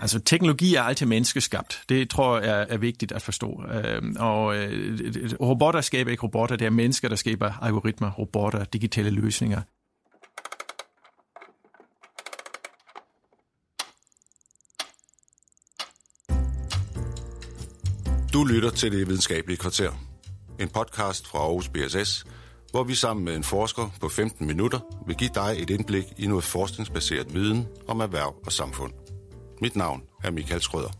Altså, teknologi er altid menneskeskabt. Det tror jeg er, vigtigt at forstå. Øhm, og øh, robotter skaber ikke robotter, det er mennesker, der skaber algoritmer, robotter, digitale løsninger. Du lytter til Det Videnskabelige Kvarter. En podcast fra Aarhus BSS, hvor vi sammen med en forsker på 15 minutter vil give dig et indblik i noget forskningsbaseret viden om erhverv og samfund. Mit navn er Michael Skrøder.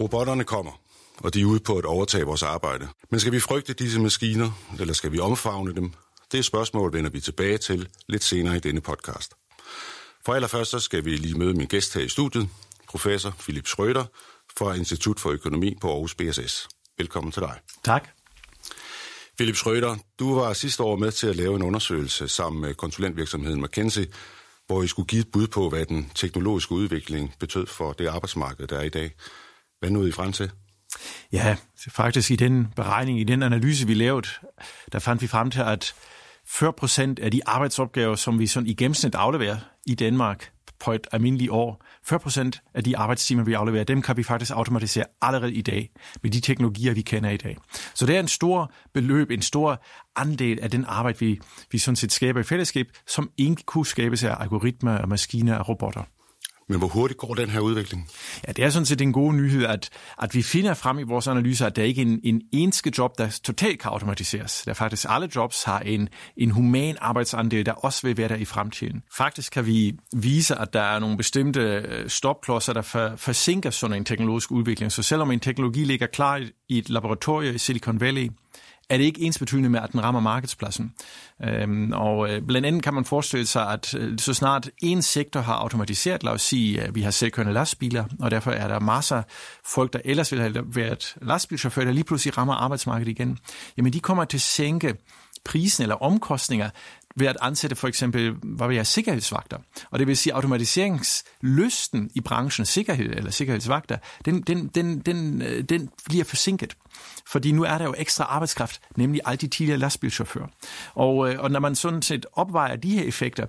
Robotterne kommer, og de er ude på at overtage vores arbejde. Men skal vi frygte disse maskiner, eller skal vi omfavne dem? Det er spørgsmål, vender vi tilbage til lidt senere i denne podcast. For allerførst så skal vi lige møde min gæst her i studiet, professor Philip Schrøder fra Institut for Økonomi på Aarhus BSS. Velkommen til dig. Tak. Philip Schrøder, du var sidste år med til at lave en undersøgelse sammen med konsulentvirksomheden McKinsey, hvor I skulle give et bud på, hvad den teknologiske udvikling betød for det arbejdsmarked, der er i dag. Hvad nåede I frem til? Ja, faktisk i den beregning, i den analyse, vi lavede, der fandt vi frem til, at 40 procent af de arbejdsopgaver, som vi sådan i gennemsnit afleverer i Danmark på et almindeligt år, 40% af de arbejdstimer, vi afleverer, dem kan vi faktisk automatisere allerede i dag med de teknologier, vi kender i dag. Så det er en stor beløb, en stor andel af den arbejde, vi, vi sådan set skaber i fællesskab, som ikke kunne skabes af algoritmer, maskiner og robotter. Men hvor hurtigt går den her udvikling? Ja, det er sådan set en god nyhed, at, at vi finder frem i vores analyser, at der ikke er en, en eneste job, der totalt kan automatiseres. Der faktisk alle jobs har en, en human arbejdsandel, der også vil være der i fremtiden. Faktisk kan vi vise, at der er nogle bestemte øh, stopklodser, der for, forsinker sådan en teknologisk udvikling. Så selvom en teknologi ligger klar i et laboratorium i Silicon Valley, er det ikke ensbetydende med, at den rammer markedspladsen. Øhm, og øh, blandt andet kan man forestille sig, at øh, så snart en sektor har automatiseret, lad os sige, at vi har selvkørende lastbiler, og derfor er der masser af folk, der ellers ville have været lastbilchauffører, der lige pludselig rammer arbejdsmarkedet igen, jamen de kommer til at sænke prisen eller omkostninger ved at ansætte for eksempel, hvad vil jeg, sikkerhedsvagter. Og det vil sige, automatiseringslysten i branchen, sikkerhed eller sikkerhedsvagter, den, den, den, den, øh, den bliver forsinket. Fordi nu er der jo ekstra arbejdskraft, nemlig alle de tidligere lastbilchauffører. Og, øh, og når man sådan set opvejer de her effekter,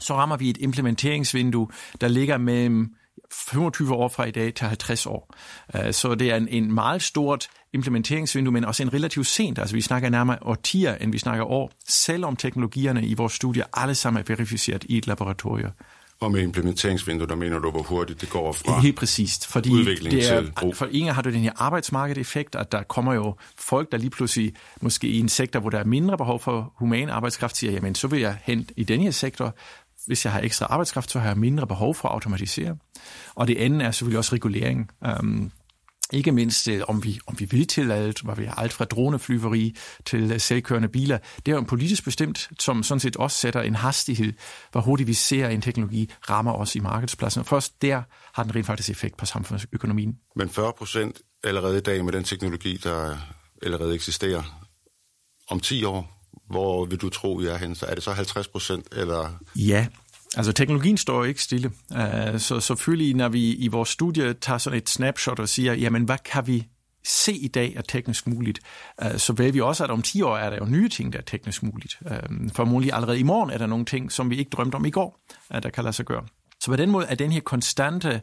så rammer vi et implementeringsvindue, der ligger mellem 25 år fra i dag til 50 år. Øh, så det er en, en meget stort implementeringsvindue, men også en relativt sent. Altså vi snakker nærmere årtier, end vi snakker år, selvom teknologierne i vores studier alle sammen er verificeret i et laboratorium. Og med implementeringsvindue, der mener du, hvor hurtigt det går fra Helt præcist, fordi udvikling det er, til brug. For ingen har du den her arbejdsmarkedeffekt, at der kommer jo folk, der lige pludselig måske i en sektor, hvor der er mindre behov for human arbejdskraft, siger, jamen så vil jeg hente i den her sektor, hvis jeg har ekstra arbejdskraft, så har jeg mindre behov for at automatisere. Og det andet er selvfølgelig også regulering. Um, ikke mindst øh, om vi, om vi vil til alt, hvor vi har alt fra droneflyveri til øh, selvkørende biler. Det er jo en politisk bestemt, som sådan set også sætter en hastighed, hvor hurtigt vi ser, at en teknologi rammer os i markedspladsen. Og først der har den rent faktisk effekt på samfundsøkonomien. Men 40 procent allerede i dag med den teknologi, der allerede eksisterer, om 10 år, hvor vil du tro, vi er henne? Så er det så 50 procent? Eller? Ja, Altså teknologien står ikke stille. Øh, så selvfølgelig, når vi i vores studie tager sådan et snapshot og siger, jamen hvad kan vi se i dag er teknisk muligt, øh, så ved vi også, at om 10 år er der jo nye ting, der er teknisk muligt. Øh, formodentlig allerede i morgen er der nogle ting, som vi ikke drømte om i går, der kan lade sig gøre. Så på den måde er den her konstante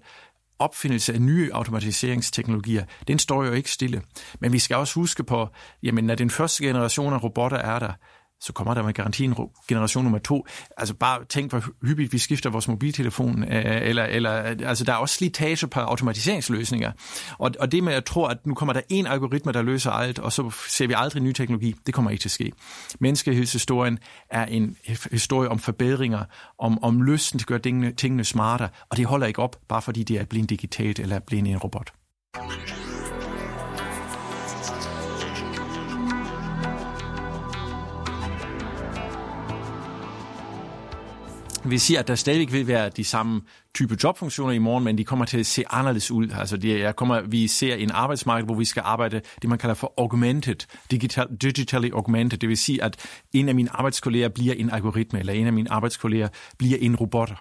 opfindelse af nye automatiseringsteknologier, den står jo ikke stille. Men vi skal også huske på, jamen når den første generation af robotter er der, så kommer der med garanti en generation nummer to. Altså bare tænk, hvor hyppigt vi skifter vores mobiltelefon, øh, eller, eller altså der er også slitage på automatiseringsløsninger. Og, og det med at tro, at nu kommer der en algoritme, der løser alt, og så ser vi aldrig ny teknologi, det kommer ikke til at ske. Menneskehedshistorien er en historie om forbedringer, om, om lysten til at gøre tingene, tingene smartere, og det holder ikke op, bare fordi det er blevet digitalt eller blevet en robot. Vi siger, at der stadig vil være de samme type jobfunktioner i morgen, men de kommer til at se anderledes ud. Altså det, jeg kommer, vi ser en arbejdsmarked, hvor vi skal arbejde det, man kalder for augmented, digital, digitally augmented. Det vil sige, at en af mine arbejdskolleger bliver en algoritme, eller en af mine arbejdskolleger bliver en robot.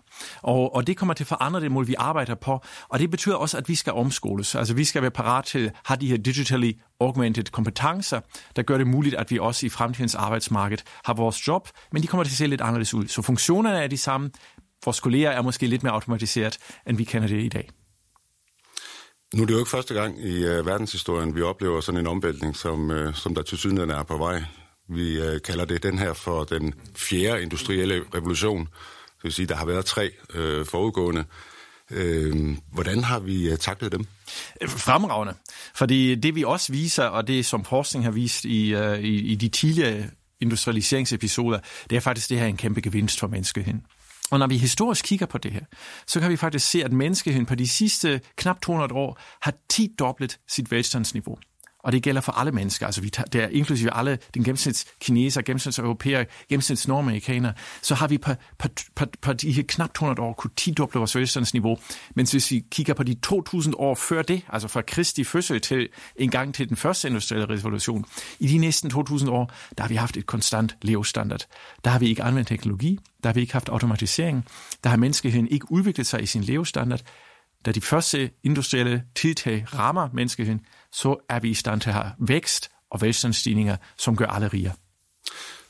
Og, og det kommer til at forandre det måde, vi arbejder på. Og det betyder også, at vi skal omskoles. Altså vi skal være parat til at have de her digitally augmented kompetencer, der gør det muligt, at vi også i fremtidens arbejdsmarked har vores job, men de kommer til at se lidt anderledes ud. Så funktionerne er de samme. Vores kolleger er måske lidt mere automatiseret, end vi kender det i dag. Nu er det jo ikke første gang i uh, verdenshistorien, vi oplever sådan en omvæltning, som, uh, som der til synligheden er på vej. Vi uh, kalder det den her for den fjerde industrielle revolution. Det vil sige, der har været tre uh, forudgående. Uh, hvordan har vi uh, taklet dem? Fremragende. Fordi det vi også viser, og det som forskning har vist i, uh, i, i de tidligere industrialiseringsepisoder, det er faktisk, det her en kæmpe gevinst for menneskeheden. Og når vi historisk kigger på det her, så kan vi faktisk se, at menneskeheden på de sidste knap 200 år har 10 dobblet sit velstandsniveau. Og det gælder for alle mennesker. Altså vi tager, det er inklusive alle, den gennemsnits kineser, gennemsnits europæer, gennemsnits nordamerikanere, så har vi på, på, på, på de her knap 200 år kunne 10 doble vores velstandsniveau. Men hvis vi kigger på de 2000 år før det, altså fra Kristi fødsel til en gang til den første industrielle revolution, i de næsten 2000 år, der har vi haft et konstant levestandard. Der har vi ikke anvendt teknologi, der har vi ikke haft automatisering, der har menneskeheden ikke udviklet sig i sin levestandard. Da de første industrielle tiltag rammer menneskeheden, så er vi i stand til at have vækst og velstandsstigninger, som gør alle rigere.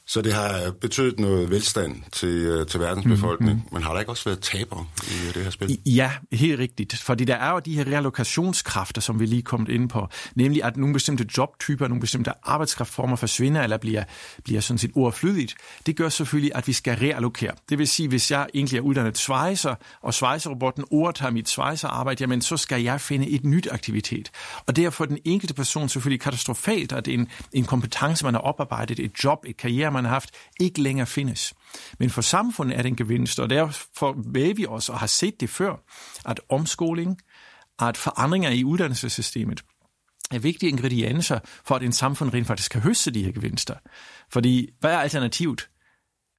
Så det har betydet noget velstand til, øh, til verdens befolkning, mm. men har der ikke også været taber i det her spil? Ja, helt rigtigt. Fordi der er jo de her reallokationskrafter, som vi lige kommet ind på. Nemlig at nogle bestemte jobtyper, nogle bestemte arbejdskraftformer forsvinder eller bliver, bliver sådan set overflødigt. Det gør selvfølgelig, at vi skal reallokere. Det vil sige, hvis jeg egentlig er uddannet svejser, og svejserobotten overtager mit svejserarbejde, jamen så skal jeg finde et nyt aktivitet. Og derfor den enkelte person selvfølgelig katastrofalt, at en, en kompetence, man har oparbejdet, et job, et karriere, man har haft, ikke længere findes. Men for samfundet er det en gevinst, og derfor ved vi også, og har set det før, at omskoling, at forandringer i uddannelsessystemet, er vigtige ingredienser for, at en samfund rent faktisk kan høste de her gevinster. Fordi, hvad er alternativet?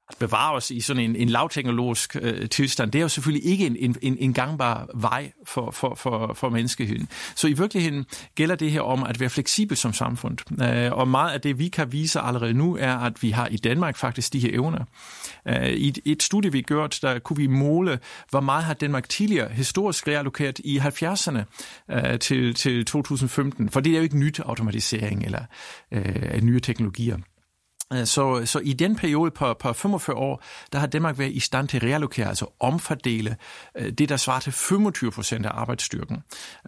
At bevare os i sådan en, en lavteknologisk øh, tilstand, det er jo selvfølgelig ikke en, en, en gangbar vej for, for, for, for menneskeheden. Så i virkeligheden gælder det her om at være fleksibel som samfund. Øh, og meget af det, vi kan vise allerede nu, er, at vi har i Danmark faktisk de her evner. Øh, I et, et studie, vi gjort, der kunne vi måle, hvor meget har Danmark tidligere historisk reallokeret i 70'erne øh, til, til 2015. For det er jo ikke nyt automatisering eller øh, nye teknologier. Øh, så, så i den periode på, på 45 år, der har Danmark været i stand til at reallokere, altså omfordele øh, det, der svarer til 25 procent af arbejdsstyrken.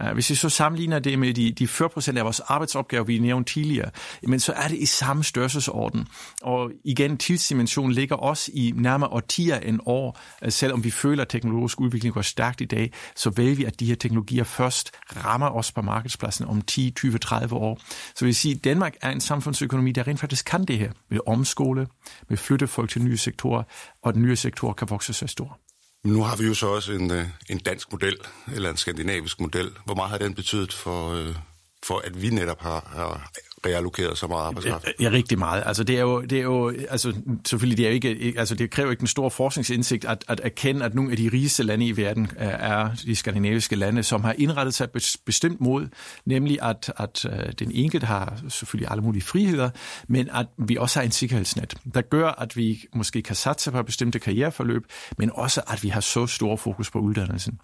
Øh, hvis vi så sammenligner det med de, de 40 procent af vores arbejdsopgaver, vi nævnte tidligere, men så er det i samme størrelsesorden. Og igen, tidsdimensionen ligger også i nærmere årtier end år, selvom vi føler, at teknologisk udvikling går stærkt i dag, så vil vi, at de her teknologier først rammer os på markedspladsen om 10, 20, 30 år. Så vil sige, at Danmark er en samfundsøkonomi, der rent faktisk kan det her vil omskole, vil flytte folk til nye sektorer, og den nye sektor kan vokse sig stor. Nu har vi jo så også en, øh, en dansk model, eller en skandinavisk model. Hvor meget har den betydet for, øh, for at vi netop har, har reallokeret så meget arbejdskraft? Ja, rigtig meget. Altså det er jo, det er jo altså selvfølgelig det er jo ikke, altså det kræver ikke en stor forskningsindsigt at, at erkende, at nogle af de rigeste lande i verden er de skandinaviske lande, som har indrettet sig bestemt mod, nemlig at, at øh, den enkelte har selvfølgelig alle mulige friheder, men at vi også har en sikkerhedsnet, der gør, at vi måske kan satse på bestemte karriereforløb, men også at vi har så stor fokus på uddannelsen.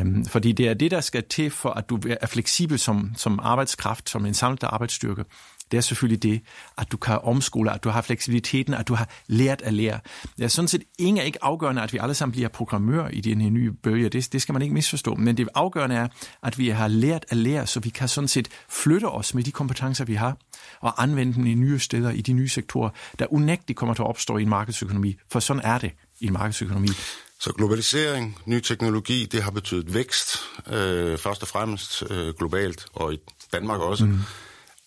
Um, fordi det er det, der skal til for, at du er fleksibel som, som arbejdskraft, som en samlet arbejdsstyrke. Det er selvfølgelig det, at du kan omskole, at du har fleksibiliteten, at du har lært at lære. Det er sådan set ikke, ikke afgørende, at vi alle sammen bliver programmører i den her nye bølge. Det, det skal man ikke misforstå. Men det afgørende er, at vi har lært at lære, så vi kan sådan set flytte os med de kompetencer, vi har, og anvende dem i nye steder, i de nye sektorer, der unægteligt kommer til at opstå i en markedsøkonomi. For sådan er det i en markedsøkonomi. Så globalisering, ny teknologi, det har betydet vækst, øh, først og fremmest øh, globalt, og i Danmark også. Mm.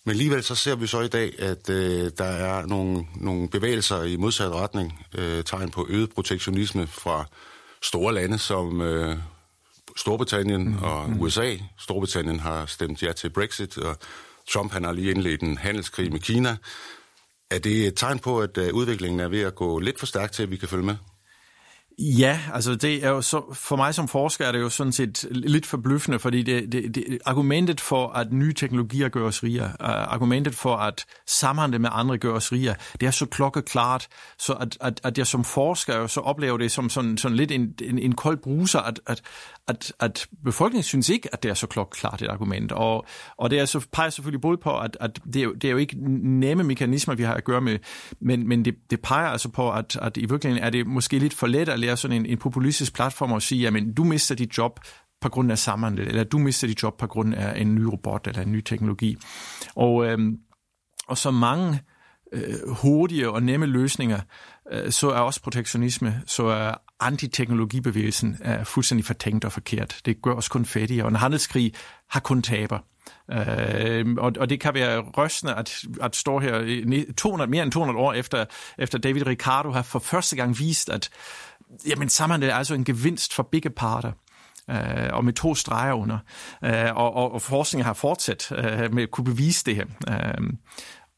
Men alligevel så ser vi så i dag, at øh, der er nogle, nogle bevægelser i modsat retning, øh, tegn på øget protektionisme fra store lande som øh, Storbritannien mm. og mm. USA. Storbritannien har stemt ja til Brexit, og Trump han har lige indledt en handelskrig med Kina. Er det et tegn på, at øh, udviklingen er ved at gå lidt for stærkt til, at vi kan følge med? Ja, altså det er jo så, for mig som forsker er det jo sådan set lidt forbløffende, fordi det, det, det, argumentet for, at nye teknologier gør os rigere, uh, argumentet for, at samhandle med andre gør os rigere, det er så klokkeklart, så at, at, at jeg som forsker jo så oplever det som sådan, sådan lidt en, en, en kold bruser, at, at, at, at befolkningen synes ikke, at det er så klokkeklart et argument. Og, og det er så, peger selvfølgelig både på, at, at det, er jo, det er jo ikke nemme mekanismer, vi har at gøre med, men, men det, det peger altså på, at, at i virkeligheden er det måske lidt for let at lære sådan en, en populistisk platform at sige, jamen du mister dit job på grund af samhandel, eller du mister dit job på grund af en ny robot eller en ny teknologi. Og, øh, og så mange øh, hurtige og nemme løsninger, øh, så er også protektionisme, så er antiteknologibevægelsen er fuldstændig fortænkt og forkert. Det gør os kun fattige, og en handelskrig har kun taber. Øh, og, og det kan være rystende at, at stå her 200, mere end 200 år efter, efter David Ricardo har for første gang vist, at jamen, samhandel er det altså en gevinst for begge parter øh, og med to streger under. Øh, og, og, og forskningen har fortsat øh, med at kunne bevise det her. Øh,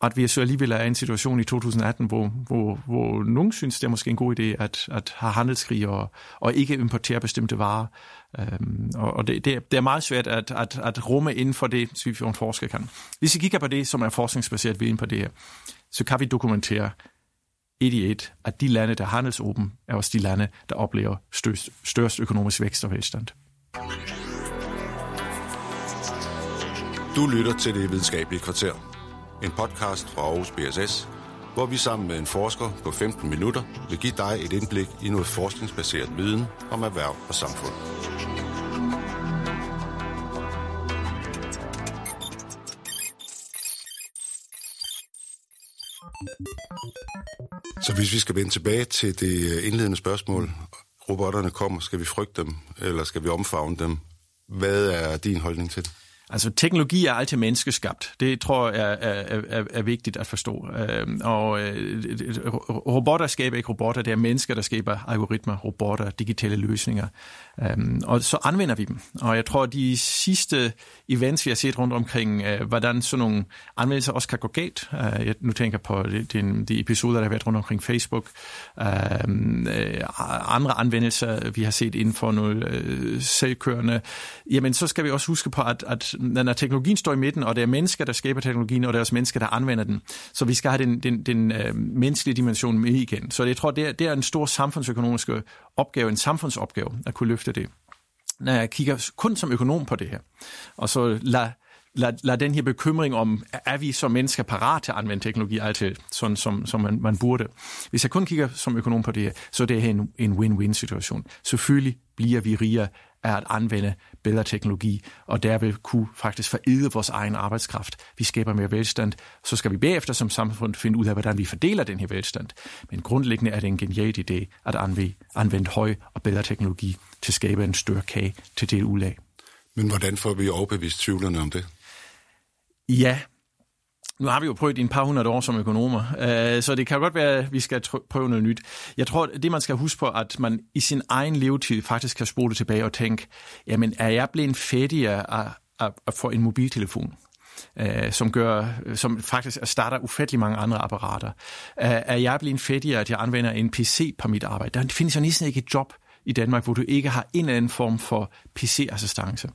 at vi så alligevel er i en situation i 2018, hvor, hvor, hvor nogen synes, det er måske en god idé at, at have handelskrig og, og ikke importere bestemte varer. Øhm, og og det, det, det er meget svært at, at, at rumme inden for det, som en forsker kan. Hvis vi kigger på det, som er forskningsbaseret viden på det her, så kan vi dokumentere et i et, at de lande, der er handelsåben, er også de lande, der oplever størst, størst økonomisk vækst og velstand. Du lytter til det videnskabelige kvarter en podcast fra Aarhus BSS, hvor vi sammen med en forsker på 15 minutter vil give dig et indblik i noget forskningsbaseret viden om erhverv og samfund. Hvis vi skal vende tilbage til det øh, indledende spørgsmål, robotterne kommer, skal vi frygte dem, eller skal vi omfavne dem? Hvad er din holdning til det? Altså, teknologi er altid menneskeskabt. Det tror jeg er, er, er, er vigtigt at forstå. Øhm, og øh, robotter skaber ikke robotter, det er mennesker, der skaber algoritmer, robotter, digitale løsninger. Øhm, og så anvender vi dem. Og jeg tror, at de sidste events, vi har set rundt omkring, øh, hvordan sådan nogle anvendelser også kan gå galt. Øh, jeg nu tænker på de, de, episoder, der har været rundt omkring Facebook. Øhm, andre anvendelser, vi har set inden for nogle selvkørende. Jamen, så skal vi også huske på, at, at når teknologien står i midten, og det er mennesker, der skaber teknologien, og det er også mennesker, der anvender den. Så vi skal have den, den, den øh, menneskelige dimension med igen. Så jeg tror, det er, det er en stor samfundsøkonomisk opgave, en samfundsopgave at kunne løfte det. Når jeg kigger kun som økonom på det her, og så lad, lad, lad den her bekymring om, er vi som mennesker parat til at anvende teknologi altid, sådan som, som man, man burde. Hvis jeg kun kigger som økonom på det her, så er det her en, en win-win situation. Selvfølgelig bliver vi rigere af at anvende bedre teknologi, og derved kunne faktisk foræde vores egen arbejdskraft. Vi skaber mere velstand, så skal vi bagefter som samfund finde ud af, hvordan vi fordeler den her velstand. Men grundlæggende er det en genial idé at anvende høj og bedre teknologi til at skabe en større kage til det ulag. Men hvordan får vi overbevist tvivlerne om det? Ja, nu har vi jo prøvet i en par hundrede år som økonomer, øh, så det kan godt være, at vi skal prøve noget nyt. Jeg tror, det man skal huske på, at man i sin egen levetid faktisk kan spole tilbage og tænke, jamen er jeg blevet fattigere af, af, at få en mobiltelefon? Uh, som gør, som faktisk starter ufattelig mange andre apparater. Uh, er jeg blevet fattigere, at jeg anvender en PC på mit arbejde? Der findes jo næsten ikke et job, i Danmark, hvor du ikke har en eller anden form for PC-assistance.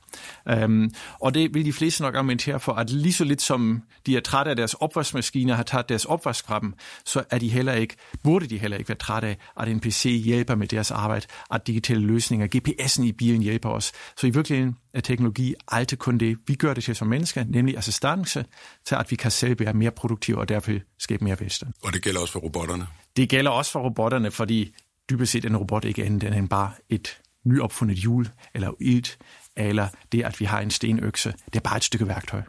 Um, og det vil de fleste nok argumentere for, at lige så lidt som de er trætte af deres opvaskemaskiner, har taget deres opvask fra dem, så er de heller ikke, burde de heller ikke være trætte af, at en PC hjælper med deres arbejde, at digitale løsninger, GPS'en i bilen hjælper os. Så i virkeligheden er teknologi altid kun det, vi gør det til som mennesker, nemlig assistance til, at vi kan selv være mere produktive og derfor skabe mere velstand. Og det gælder også for robotterne? Det gælder også for robotterne, fordi dybest set en robot ikke andet end bare et nyopfundet hjul eller ilt, eller det, at vi har en stenøkse. Det er bare et stykke værktøj.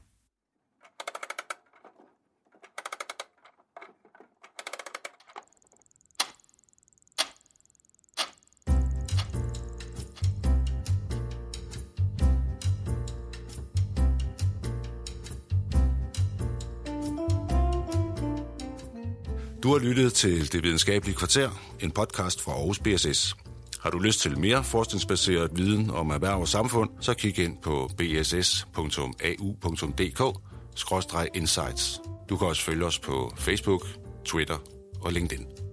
Du har lyttet til Det Videnskabelige Kvarter, en podcast fra Aarhus BSS. Har du lyst til mere forskningsbaseret viden om erhverv og samfund, så kig ind på bss.au.dk-insights. Du kan også følge os på Facebook, Twitter og LinkedIn.